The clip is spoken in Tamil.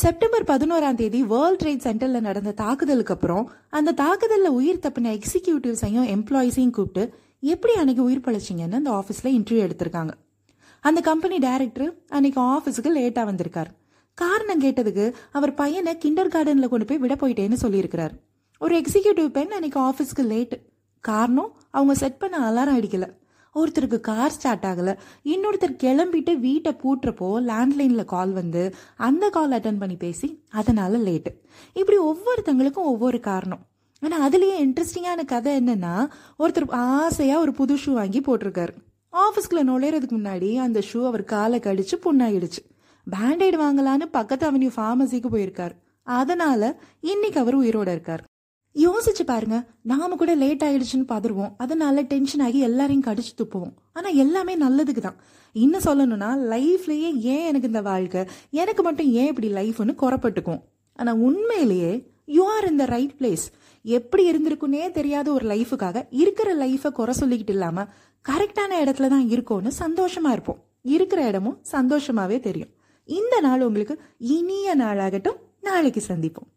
செப்டம்பர் பதினோராம் தேதி வேர்ல்ட் ட்ரேட் சென்டர்ல நடந்த தாக்குதலுக்கு அப்புறம் அந்த தாக்குதலில் உயிர் தப்பின எக்ஸிக்யூட்டிவ்ஸையும் எம்ப்ளாயிஸையும் கூப்பிட்டு எப்படி அன்னைக்கு உயிர் பழச்சிங்கன்னு அந்த ஆஃபீஸில் இன்டர்வியூ எடுத்திருக்காங்க. அந்த கம்பெனி டைரக்டர் அன்னைக்கு ஆஃபீஸுக்கு லேட்டாக வந்திருக்கார். காரணம் கேட்டதுக்கு அவர் பையனை கிண்டர் கார்டனில் கொண்டு போய் விட போயிட்டேன்னு சொல்லியிருக்கிறார். ஒரு எக்ஸிக்யூட்டிவ் பெண் அன்னைக்கு ஆஃபீஸ்க்கு லேட் காரணம் அவங்க செட் பண்ண அலாரம் அடிக்கலை. ஒருத்தருக்கு கார் ஸ்டார்ட் ஆகல. இன்னொருத்தர் கிளம்பிட்டு வீட்டை பூட்டுறப்போ லேண்ட்லைன்ல கால் வந்து அந்த கால் அட்டன் பண்ணி பேசி அதனால லேட்டு இப்படி ஒவ்வொருத்தங்களுக்கும் ஒவ்வொரு காரணம். ஆனா அதுலயே இன்ட்ரெஸ்டிங்கான கதை என்னன்னா ஒருத்தர் ஆசையா ஒரு புது ஷூ வாங்கி போட்டிருக்காரு. ஆஃபீஸ்க்குள்ள நுழையறதுக்கு முன்னாடி அந்த ஷூ அவர் காலை கடிச்சு புண்ணாயிடுச்சு. பேண்டைடு வாங்கலான்னு பக்கத்து அவென்யூ ஃபார்மசிக்கு போயிருக்காரு. அதனால இன்னைக்கு அவர் உயிரோட இருக்கார். யோசிச்சு பாருங்க. நாம கூட லேட் ஆயிடுச்சுன்னு பதறுவோம். அதனால டென்ஷன் ஆகி எல்லாரையும் கடிச்சு துப்புவோம். ஆனா எல்லாமே நல்லதுக்கு தான். இன்னும் சொல்லணும்னா லைஃப்லயே ஏன் எனக்கு இந்த வாழ்க்கை? எனக்கு மட்டும் ஏன் இப்படி லைஃப்னு குறப்பட்டுக்கும். ஆனா உண்மையிலேயே you are in the right place எப்படி இருந்திருக்குன்னே தெரியாத ஒரு லைஃபுக்காக இருக்கிற லைஃபை குறை சொல்லிக்கிட்டு இல்லாம கரெக்டான இடத்துல தான் இருக்கோம்னு சந்தோஷமா இருப்போம். இருக்கிற இடமும் சந்தோஷமாவே தெரியும். இந்த நாள் உங்களுக்கு இனிய நாளாகட்டும். நாளைக்கு சந்திப்போம்.